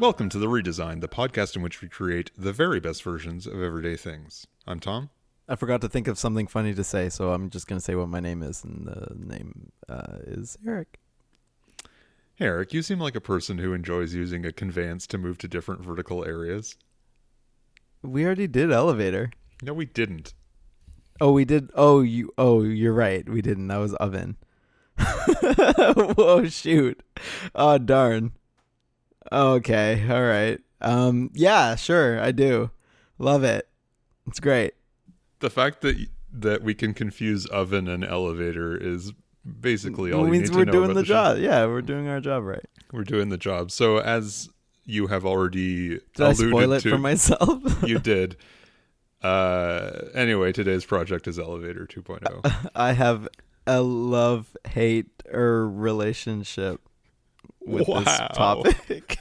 Welcome to The Redesign, the podcast in which we create the very best versions of everyday things. I'm Tom. I forgot to think of something funny to say, so I'm just going to say what my name is, and the name uh, is Eric. Hey, Eric, you seem like a person who enjoys using a conveyance to move to different vertical areas. We already did elevator. No, we didn't. Oh, we did. Oh, you. Oh, you're right. We didn't. That was oven. Whoa, shoot. Oh, darn. Okay. All right. Um. Yeah. Sure. I do. Love it. It's great. The fact that that we can confuse oven and elevator is basically all It you means need we're to know doing the show. job. Yeah, we're doing our job right. We're doing the job. So as you have already Did I spoil it to, for myself? you did. Uh, anyway, today's project is Elevator oh. 2.0. I have a love hate or relationship with this topic.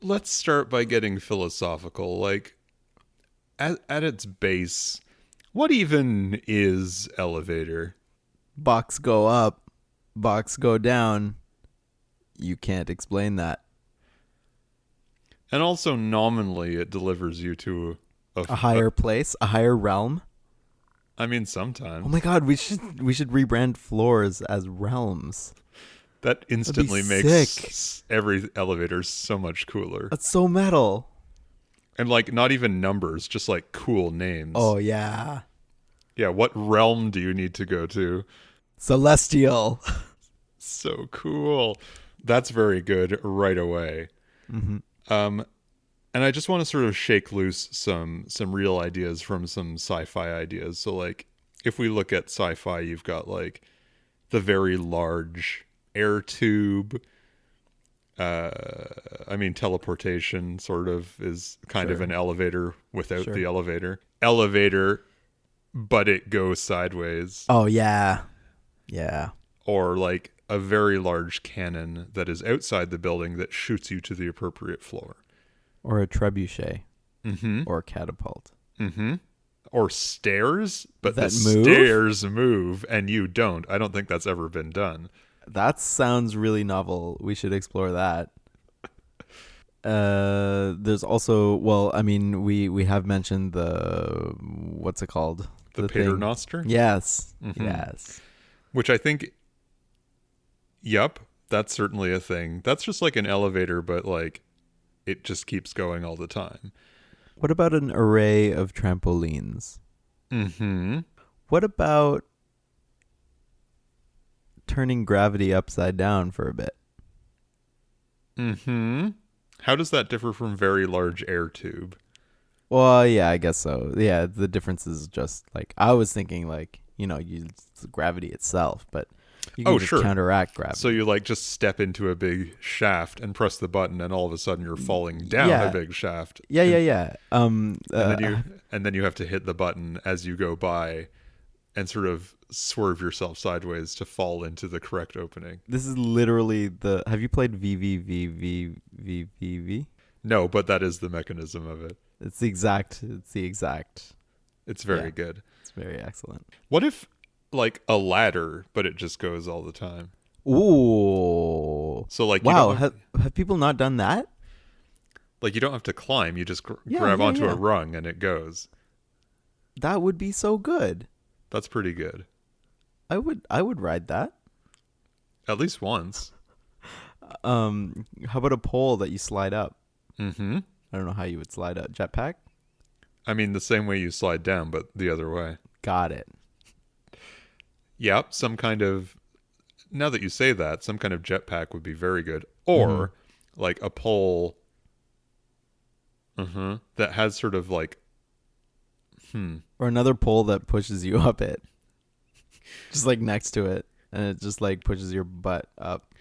Let's start by getting philosophical. Like, at, at its base, what even is Elevator? box go up, box go down. You can't explain that. And also, nominally, it delivers you to a, A higher place, a higher realm. I mean, sometimes Oh my god, we should we should rebrand floors as realms. That instantly makes sick. every elevator so much cooler. That's so metal. And like, not even numbers, just like cool names. Oh yeah. yeah. What realm do you need to go to? Celestial. So cool. That's very good right away. Mhm. Um, and I just want to sort of shake loose some some real ideas from some sci-fi ideas. So like, if we look at sci-fi, you've got like the very large air tube. Uh, I mean, teleportation sort of is kind of an elevator without Sure. the elevator. Elevator, but it goes sideways Oh yeah. Yeah. or like a very large cannon that is outside the building that shoots you to the appropriate floor. Or a trebuchet. Mm-hmm. Or a catapult. Mm-hmm. Or stairs, but That the move? stairs move and you don't. I don't think that's ever been done. That sounds really novel. We should explore that. Uh, there's also well, I mean, we we have mentioned the what's it called? The, The paternoster, Yes, Mhm. yes. which I think, yep, that's certainly a thing. That's just like an elevator, but like it just keeps going all the time. What about an array of trampolines? Mm-hmm. What about turning gravity upside down for a bit? Mm-hmm. How does that differ from very large air tube? Well, yeah, I guess so. Yeah, the difference is just like I was thinking, like you know, you gravity itself, but you can Oh, just sure. counteract gravity. So you like just step into a big shaft and press the button, and all of a sudden you're falling down Yeah. a big shaft. yeah, and, yeah, yeah. Um, uh, And then you and then you have to hit the button as you go by, and sort of swerve yourself sideways to fall into the correct opening. this is literally the. Have you played VVVVVV? No, but that is the mechanism of it. It's the exact. It's the exact. It's very Yeah. good. It's very excellent. What if like a ladder, but it just goes all the time? Ooh. So like Wow. have, Have, have people not done that? like you don't have to climb. You just gr- Yeah, grab yeah, onto a rung and it goes. That would be so good. That's pretty good. I would. I would ride that. At least once. Um. How about a pole that you slide up? Mm-hmm. I don't know how you would slide up. Jetpack. I mean, the same way you slide down, but the other way. Got it. Yep, some kind of. Now that you say that, some kind of jetpack would be very good, or Mm-hmm. like a pole. Uh-huh, that has sort of like. Hmm. Or another pole that pushes you up it. Just like next to it, and it just like pushes your butt up.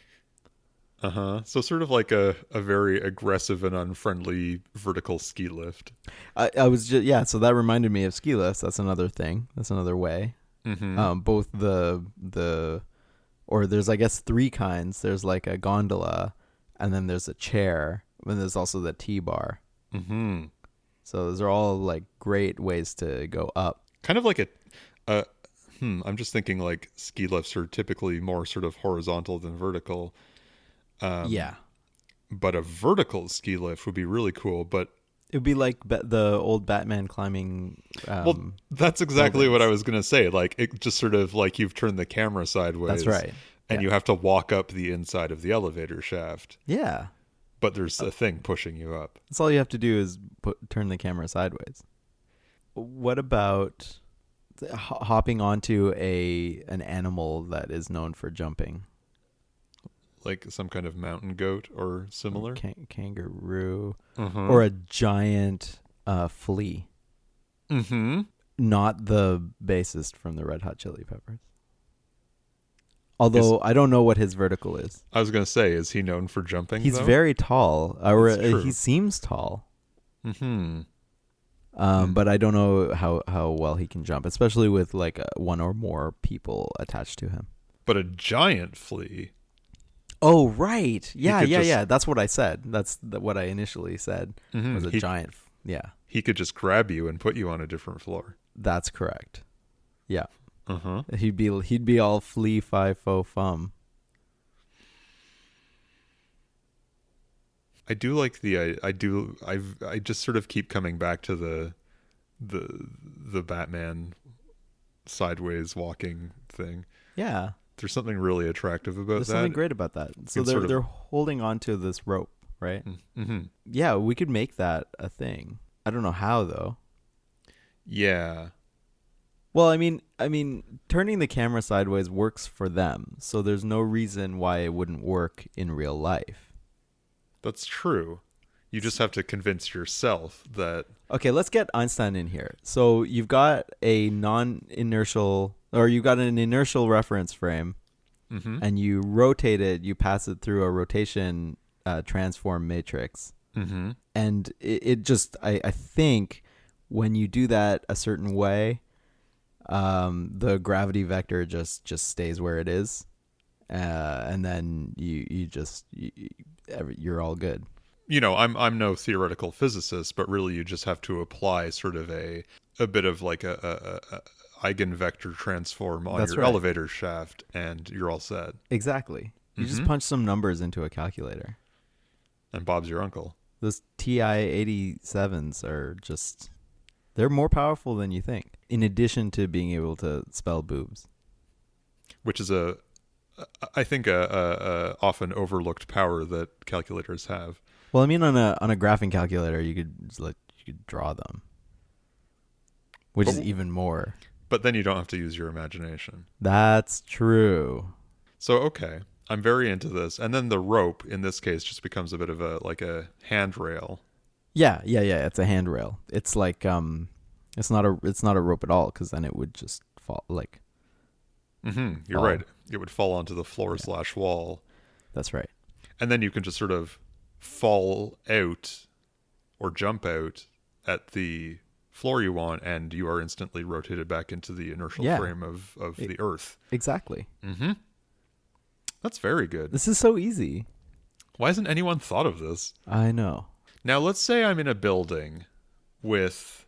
Uh huh. So sort of like a a very aggressive and unfriendly vertical ski lift. I, I was just yeah. So that reminded me of ski lifts. That's another thing. That's another way. Mm-hmm. Um, both the the, or there's I guess three kinds. There's like a gondola, and then there's a chair, and there's also the T bar. mm-hmm. So those are all like great ways to go up. Kind of like a. a hmm. I'm just thinking like ski lifts are typically more sort of horizontal than vertical. Um, yeah. but a vertical ski lift would be really cool. But It would be like the old Batman climbing. Um, well, that's exactly what I was gonna say. Like it just sort of like you've turned the camera sideways. that's right. And Yeah. you have to walk up the inside of the elevator shaft, Yeah, but there's a thing pushing you up. that's all you have to do is put turn the camera sideways. What about hopping onto a an animal that is known for jumping? Like some kind of mountain goat or similar. Can- kangaroo Uh-huh. or a giant uh, flea. mm-hmm. Not the bassist from the Red Hot Chili Peppers. Although I don't know what his vertical is. I was gonna say, is he known for jumping? He's though? very tall, or uh, he seems tall. Mm-hmm. Um, Hmm. but I don't know how, how well he can jump, especially with like uh, one or more people attached to him. But a giant flea. Oh right, yeah, yeah, just- yeah. That's what I said. That's the, what I initially said Mhm. was a he, giant. Yeah, he could just grab you and put you on a different floor. that's correct. Yeah, Uh-huh. he'd be he'd be all flea fi fo fum. I do like the I, I do I I just sort of keep coming back to the the the Batman sideways walking thing. Yeah, There's something really attractive about that. there's that. something great about that. So they're sort of- they're holding on to this rope, right? Mm-hmm. Yeah, we could make that a thing. I don't know how though. Yeah. Well, I mean, I mean, turning the camera sideways works for them, so there's no reason why it wouldn't work in real life. That's true. You just have to convince yourself that Okay, let's get Einstein in here. So you've got a non-inertial, or you've got an inertial reference frame, mm-hmm. and you rotate it. You pass it through a rotation uh, transform matrix, Mm-hmm. and it, it just, I, I think, when you do that a certain way, um, the gravity vector just just stays where it is, uh, and then you you just you, you're all good. you know, I'm I'm no theoretical physicist, but really you just have to apply sort of a a bit of like a, a, a eigenvector transform on That's your right. elevator shaft, and you're all set. Exactly. You just Mhm. punch some numbers into a calculator. And Bob's your uncle. Those TI 87s are just they're more powerful than you think. In addition to being able to spell boobs. which is a I think a, a, a often overlooked power that calculators have. Well, I mean on a on a graphing calculator you could like you could draw them. Which But is even more. But then you don't have to use your imagination. That's true. So okay, I'm very into this. And then the rope in this case just becomes a bit of a like a handrail. Yeah, yeah, yeah, it's a handrail. It's like um it's not a it's not a rope at all cuz then it would just fall like hmm You're Fall. right. It would fall onto the floor slash wall, that's right. and then you can just sort of fall out or jump out at the floor you want, and you are instantly rotated back into the inertial Yeah. frame of of It- the Earth. Exactly. Mm-hmm. That's very good. This is so easy. Why hasn't anyone thought of this? I know. Now, let's say I'm in a building with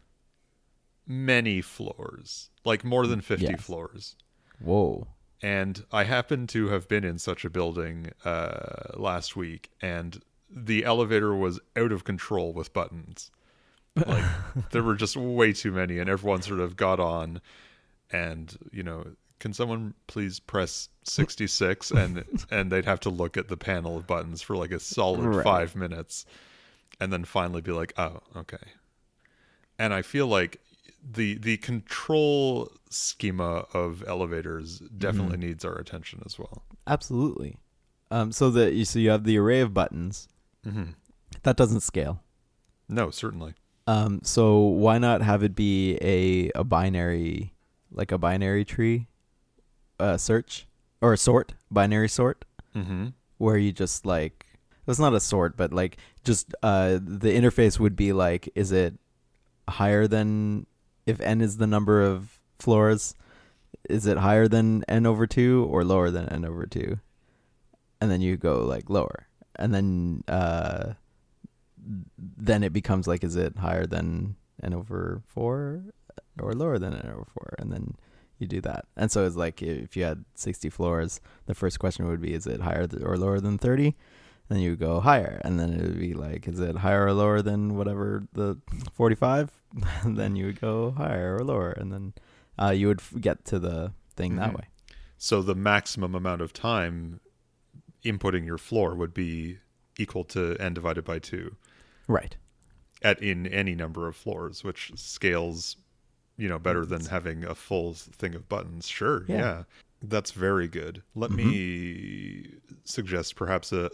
many floors, like more than 50 Yes. floors. Whoa. And I happen to have been in such a building uh, last week, and the elevator was out of control with buttons. Like, there were just way too many, and everyone sort of got on, and, you know, can someone please press 66 and and they'd have to look at the panel of buttons for like a solid Right. 5 minutes and then finally be like oh okay and i feel like the the control schema of elevators definitely Mm-hmm. needs our attention as well Absolutely. Um, so that you so you have the array of buttons mm-hmm. that doesn't scale. no certainly Um, so why not have it be a a binary, like a binary tree, uh, search or a sort, binary sort, mm-hmm. where you just like it's not a sort, but like just uh the interface would be like, is it higher than if n is the number of floors, is it higher than n over two or lower than n over two, and then you go like lower, and then uh then it becomes like is it higher than n over 4 or lower than n over 4 and then you do that. And so it's like if you had 60 floors the first question would be is it higher th- or lower than 30 Then you go higher, and then it would be like, is it higher or lower than whatever the 45? then you would go higher or lower, and then uh, you would f- get to the thing that Mhm. way. So the maximum amount of time inputting your floor would be equal to n divided by 2 Right. at in any number of floors, which scales, you know, better than having a full thing of buttons. Sure, Yeah. yeah, that's very good. Let mm-hmm. me suggest perhaps a,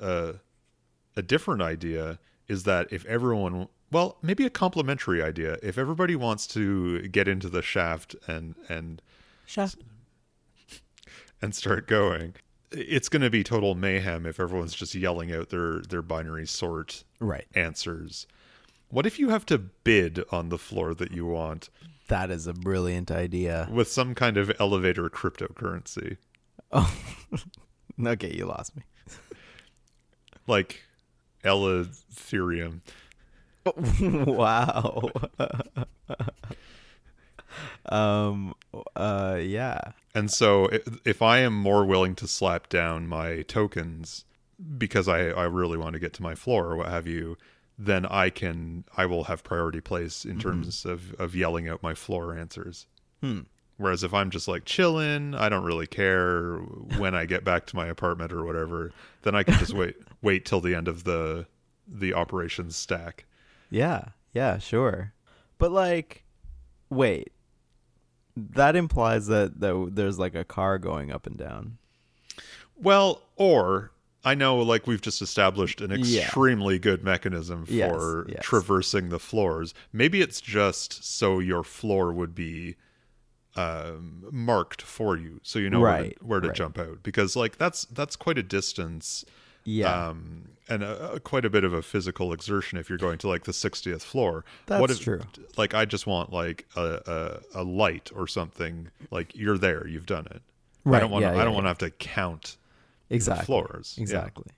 a a different idea is that if everyone, well, maybe a complementary idea, if everybody wants to get into the shaft and and Shaft. and start going. It's going to be total mayhem if everyone's just yelling out their their binary sort Right. answers. What if you have to bid on the floor that you want That is a brilliant idea. with some kind of elevator cryptocurrency? Oh, okay, you lost me. Like Ethereum. wow. um. Uh. Yeah. And so if I am more willing to slap down my tokens because I, I really want to get to my floor or what have you, then I can I will have priority place in terms of, of yelling out my floor answers. Hmm. Whereas if I'm just like chilling, I don't really care when I get back to my apartment or whatever, then I can just wait wait till the end of the the operations stack. Yeah. Yeah. Sure. But like, wait. That implies that that there's like a car going up and down. Well, or I know like we've just established an Yeah. extremely good mechanism for yes. traversing the floors. Maybe it's just so your floor would be um, marked for you, so you know Right, where to, where to right. jump out. Because like that's that's quite a distance, Yeah. um, and a, a- quite a bit of a physical exertion if you're going to like the 60th floor. That's what if, true. Like I just want like a, a a light or something. Like you're there, you've done it. Right, I don't want. yeah, I yeah, don't yeah. want to have to count exactly. floors. Yeah. Exactly.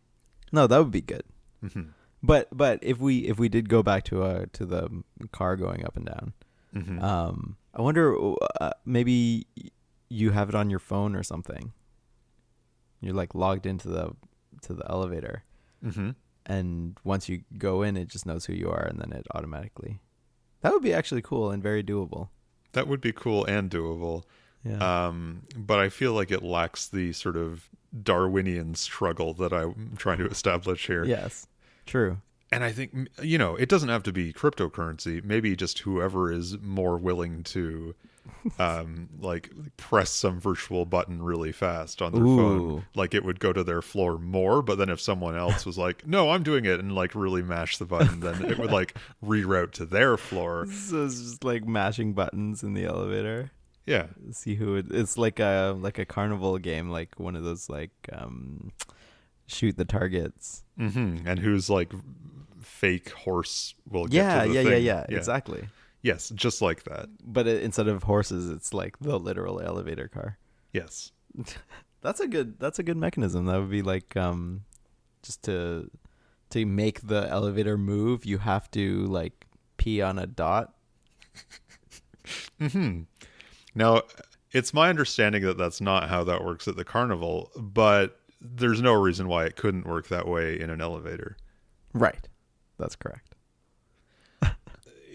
No, that would be good. Mhm. But but if we if we did go back to uh to the car going up and down, Mhm. um, I wonder uh, maybe you have it on your phone or something. You're like logged into the to the elevator, Mhm. and once you go in, it just knows who you are, and then it automatically. That would be actually cool and very doable. That would be cool and doable. Yeah. Um, but I feel like it lacks the sort of Darwinian struggle that I'm trying to establish here. yes. True. And I think you know it doesn't have to be cryptocurrency. Maybe just whoever is more willing to, um, like press some virtual button really fast on their phone, like it would go to their floor more. But then if someone else was like, "No, I'm doing it," and like really mash the button, then it would like reroute to their floor. So it's just like mashing buttons in the elevator. Yeah, see who it, it's like a like a carnival game like one of those like um shoot the targets. Hmm and whose like fake horse will get yeah to the yeah, yeah thing. yeah exactly. Yes, just like that. but it, instead of horses it's like the literal elevator car. Yes. that's a good that's a good mechanism. That would be like um just to to make the elevator move you have to like pee on a dot. Hmm Now, it's my understanding that that's not how that works at the carnival, but there's no reason why it couldn't work that way in an elevator. right that's correct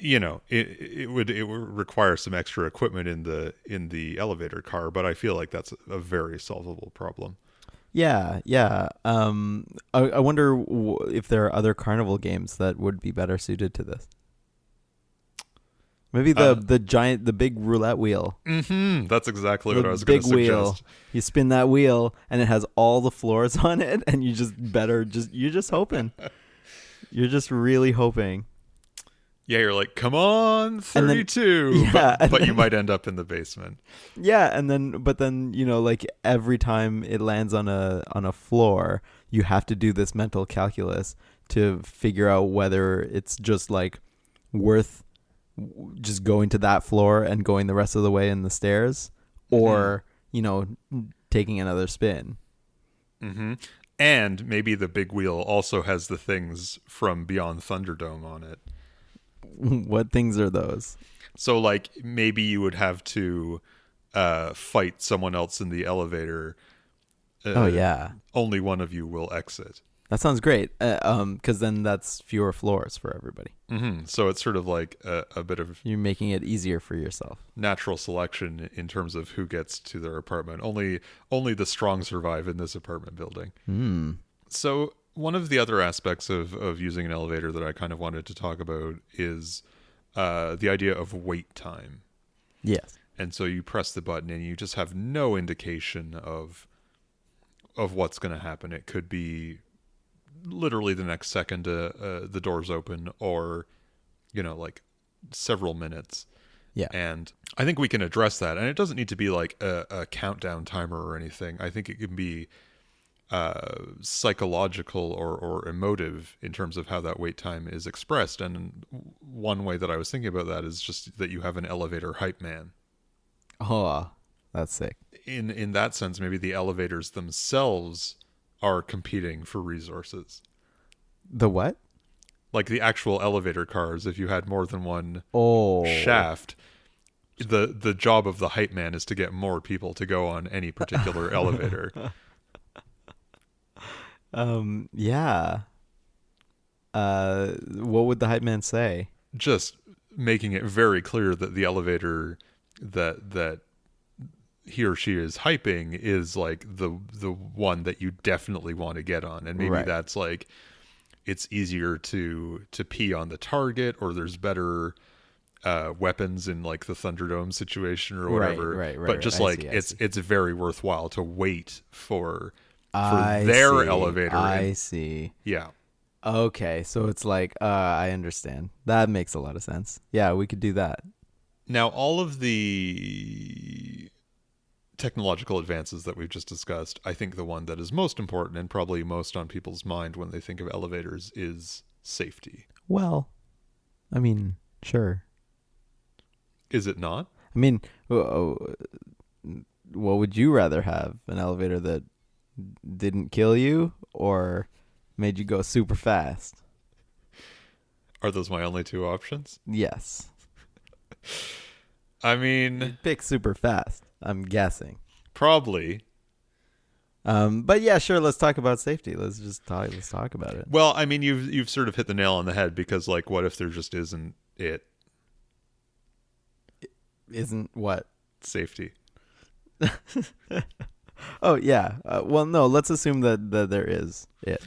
You know, it it would it would require some extra equipment in the in the elevator car, but I feel like that's a very solvable problem. Yeah, yeah. Um, I, I wonder w- if there are other carnival games that would be better suited to this. Maybe the Uh, the giant, the big roulette wheel. hmm That's exactly The what I was going big to wheel. You spin that wheel, and it has all the floors on it, and you just better just you're just hoping. You're just really hoping. Yeah, you're like, come on, then- 32. Yeah, but, but you might end up in the basement. Yeah, and then but then you know like every time it lands on a on a floor, you have to do this mental calculus to figure out whether it's just like worth just going to that floor and going the rest of the way in the stairs or, you know, taking another spin. hmm And maybe the big wheel also has the things from Beyond Thunderdome on it. what things are those? So, like, maybe you would have to uh, fight someone else in the elevator. Uh, oh yeah. Only one of you will exit. That sounds great. Uh, um, because then that's fewer floors for everybody. hmm So it's sort of like a, a bit of You're making it easier for yourself. natural selection in terms of who gets to their apartment. Only only the strong survive in this apartment building. Hmm. So one of the other aspects of of using an elevator that I kind of wanted to talk about is uh, the idea of wait time. Yes. And so you press the button and you just have no indication of of what's going to happen. It could be literally the next second uh, uh, the doors open, or you know, like several minutes. Yeah. And I think we can address that. And it doesn't need to be like a, a countdown timer or anything. I think it can be uh, psychological or, or emotive in terms of how that wait time is expressed. And one way that I was thinking about that is just that you have an elevator hype man. Oh, that's sick. In in that sense, maybe the elevators themselves are competing for resources. The what? Like the actual elevator cars, if you had more than one Oh, shaft the the job of the hype man is to get more people to go on any particular elevator Um. Yeah. Uh. What would the hype man say? just making it very clear that the elevator that that he or she is hyping is like the the one that you definitely want to get on and maybe Right. that's like it's easier to to pee on the target or there's better uh weapons in like the thunderdome situation or whatever right, right, right, but just like see, it's it's very worthwhile to wait for for I their see, elevator I and- see. yeah Okay, so it's like, uh, I understand. That makes a lot of sense. Yeah, we could do that. Now, all of the technological advances that we've just discussed, I think the one that is most important and probably most on people's mind when they think of elevators is safety. Well, I mean, sure. Is it not? I mean, uh, what would you rather have? An elevator that didn't kill you or made you go super fast? Are those my only two options? Yes. I mean, Pick super fast, I'm guessing. probably. Um, but yeah, sure, let's talk about safety. Let's just talk let's talk about it. Well, I mean, you've you've sort of hit the nail on the head because, like, what if there just isn't it Isn't what? safety? Oh yeah. Uh, well, no, let's assume that, that there is it.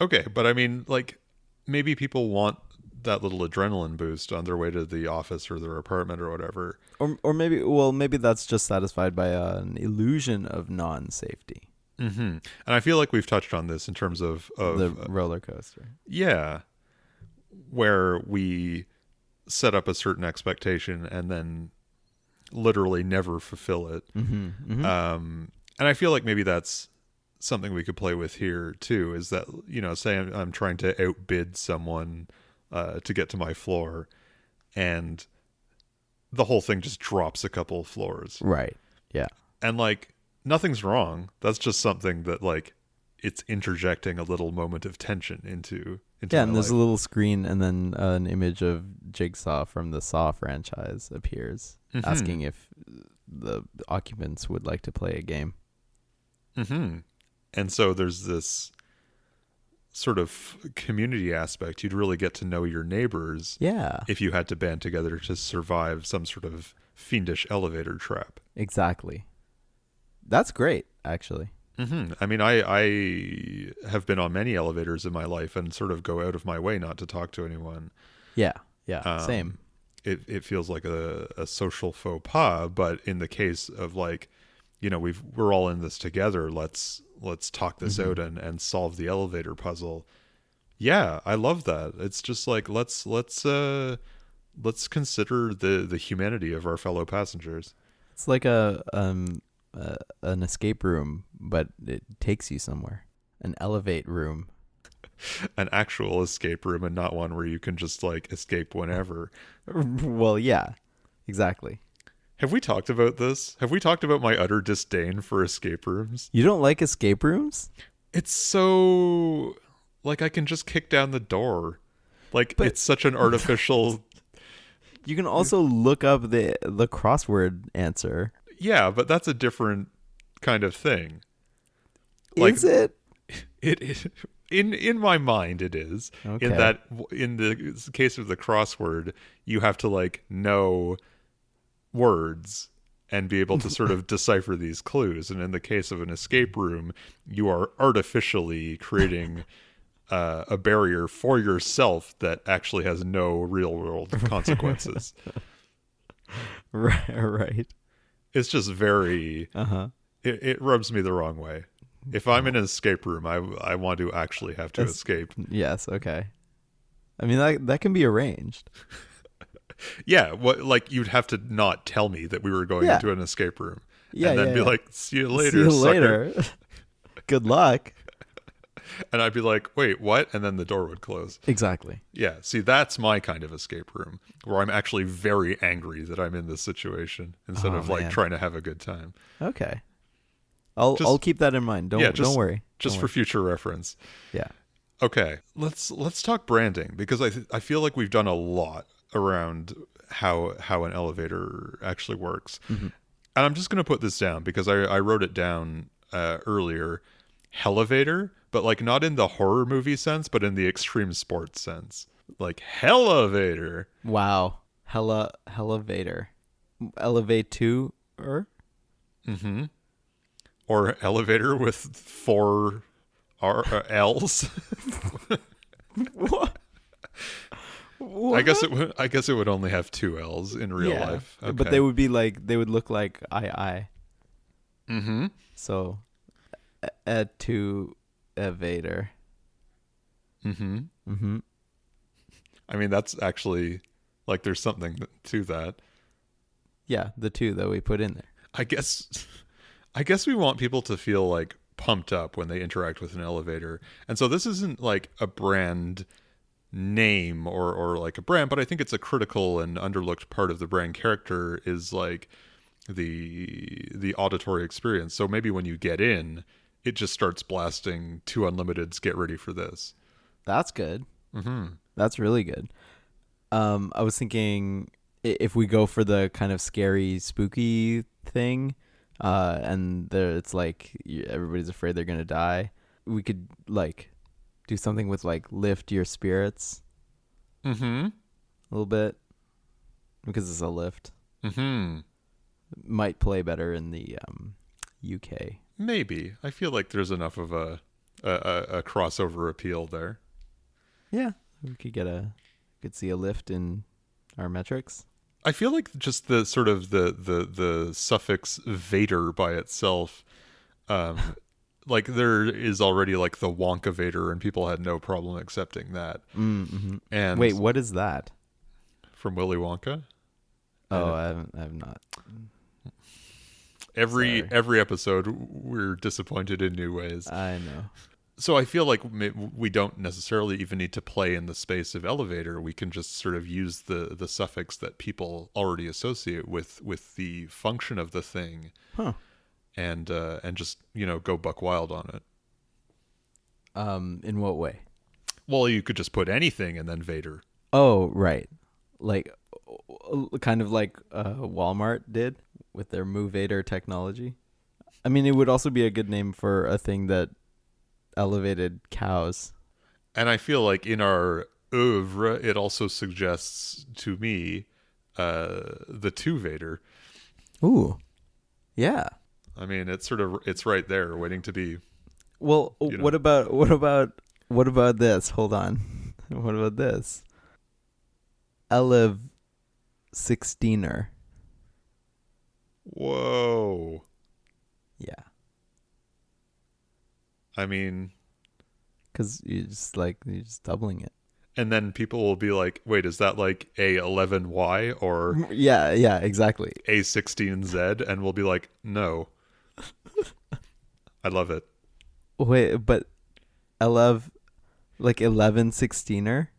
Okay, but I mean, like, maybe people want that little adrenaline boost on their way to the office or their apartment or whatever. Or or maybe well, maybe that's just satisfied by uh, an illusion of non-safety. hmm And I feel like we've touched on this in terms of of the uh, roller coaster. yeah, where we set up a certain expectation and then literally never fulfill it. Mm-hmm. Um, and I feel like maybe that's something we could play with here too. Is that you know, say I'm, I'm trying to outbid someone uh, to get to my floor, and the whole thing just drops a couple of floors, right. Yeah. and like nothing's wrong. That's just something that like it's interjecting a little moment of tension into into Yeah, and there's life. a little screen, and then uh, an image of Jigsaw from the Saw franchise appears, Mhm. asking if the occupants would like to play a game. hmm And so there's this sort of community aspect. You'd really get to know your neighbors Yeah, if you had to band together to survive some sort of fiendish elevator trap. exactly. That's great, actually. hmm I mean, I I have been on many elevators in my life and sort of go out of my way not to talk to anyone. Yeah, yeah, Um, same. It it feels like a, a social faux pas, but in the case of like, you know, we've we're all in this together. Let's let's talk this Mhm. out and and solve the elevator puzzle. Yeah, I love that. It's just like let's let's uh let's consider the the humanity of our fellow passengers. It's like a um uh, an escape room, but it takes you somewhere. An elevate room. An actual escape room and not one where you can just like escape whenever. well, yeah, exactly. Have we talked about this? Have we talked about my utter disdain for escape rooms? You don't like escape rooms? It's so like I can just kick down the door. Like But- it's such an artificial You can also look up the the crossword answer. Yeah, but that's a different kind of thing. Like- Is it? It it, in in my mind it is Okay. in that in the case of the crossword you have to like know words and be able to sort of decipher these clues and in the case of an escape room you are artificially creating uh, a barrier for yourself that actually has no real world consequences right, right. it's just very Uh huh. it, it rubs me the wrong way if i'm in an escape room i i want to actually have to That's- escape Yes. Okay. I mean that that can be arranged. Yeah, what like you'd have to not tell me that we were going Yeah. into an escape room. Yeah, and then yeah, be yeah. like, see you later. See you sucker." later. Good luck. And I'd be like, wait, what? And then the door would close. Exactly. Yeah, see, that's my kind of escape room where I'm actually very angry that I'm in this situation instead Oh, of like man. trying to have a good time. Okay. I'll Just- I'll keep that in mind. Don't yeah, just, don't worry. Just Don't for future reference. yeah. Okay, let's let's talk branding because I th- I feel like we've done a lot around how how an elevator actually works, Mm-hmm. and I'm just gonna put this down because I I wrote it down uh, earlier, elevator, but like not in the horror movie sense, but in the extreme sports sense, like elevator. Wow. Hella elevator. Elevate to or Mm-hmm. Or elevator with four R uh, L's. what? I guess it would. I guess it would only have two L's in real yeah. life. But they would be like they would look like I I. Mm-hmm. So a et to evader. Mm-hmm. Mm-hmm. I mean, that's actually like there's something to that. Yeah, the two that we put in there. I guess. I guess we want people to feel like pumped up when they interact with an elevator, and so this isn't like a brand name or or like a brand, but I think it's a critical and underlooked part of the brand character is like the the auditory experience. So maybe when you get in, it just starts blasting two unlimiteds. Get ready for this. That's good. Mm-hmm. That's really good. Um, I was thinking if we go for the kind of scary, spooky thing, uh, and there it's like everybody's afraid they're gonna die, we could like do something with like lift your spirits Mm-hmm. a little bit because it's a lift. Mm-hmm. Might play better in the um, UK. Maybe. I feel like there's enough of a a, a, a crossover appeal there. Yeah, we could get a could see a lift in our metrics. I feel like just the sort of the the the suffix vator by itself, um, like there is already like the Wonkavator, and people had no problem accepting that. Mm-hmm. And Wait, what is that? from Willy Wonka, Oh, I haven't, I have not. every Sorry. every episode we're disappointed in new ways. I know. so I feel like we don't necessarily even need to play in the space of elevator. We can just sort of use the the suffix that people already associate with with the function of the thing, Huh. And uh, and just you know go buck wild on it. Um, in what way? Well, you could just put anything and then vator. Oh, right. Like, uh, kind of like uh, Walmart did with their Movator technology. I mean, it would also be a good name for a thing that elevated cows. And I feel like in our oeuvre, it also suggests to me uh, the two Vader. Ooh, yeah. I mean, it's sort of it's right there, waiting to be. Well, You know. what about what about what about this? Hold on. what about this? Elev sixteener. Whoa! Yeah, I mean, because you just like you're just doubling it. and then people will be like, "Wait, is that like a11y or Yeah, yeah, exactly. a16z?" And we'll be like, "No." I love it. Wait, but I love like eleven sixteener.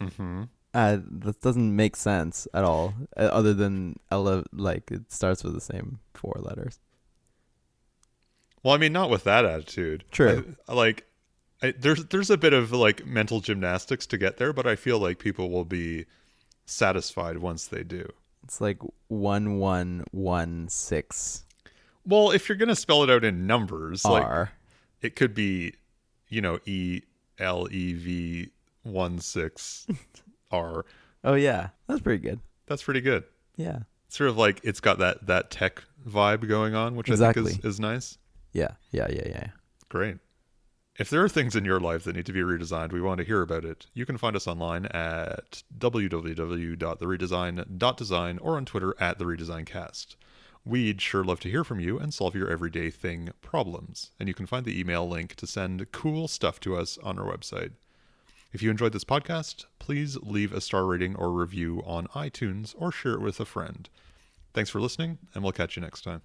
hmm Uh, that doesn't make sense at all. uh, Other than ele like it starts with the same four letters. Well, I mean, not with that attitude. True. I- like, I, there's there's a bit of like mental gymnastics to get there, but I feel like people will be satisfied once they do. It's like one one one six Well, if you're gonna spell it out in numbers, like it could be you know, E L E V one six R. Oh yeah, that's pretty good. That's pretty good. Yeah, Sort of like it's got that that tech vibe going on, which I think is, is nice. yeah, yeah, yeah, yeah. Great. If there are things in your life that need to be redesigned, we want to hear about it. You can find us online at www.theredesign.design or on Twitter at the redesigncast. We'd sure love to hear from you and solve your everyday thing problems. And you can find the email link to send cool stuff to us on our website. If you enjoyed this podcast, please leave a star rating or review on iTunes or share it with a friend. Thanks for listening, and we'll catch you next time.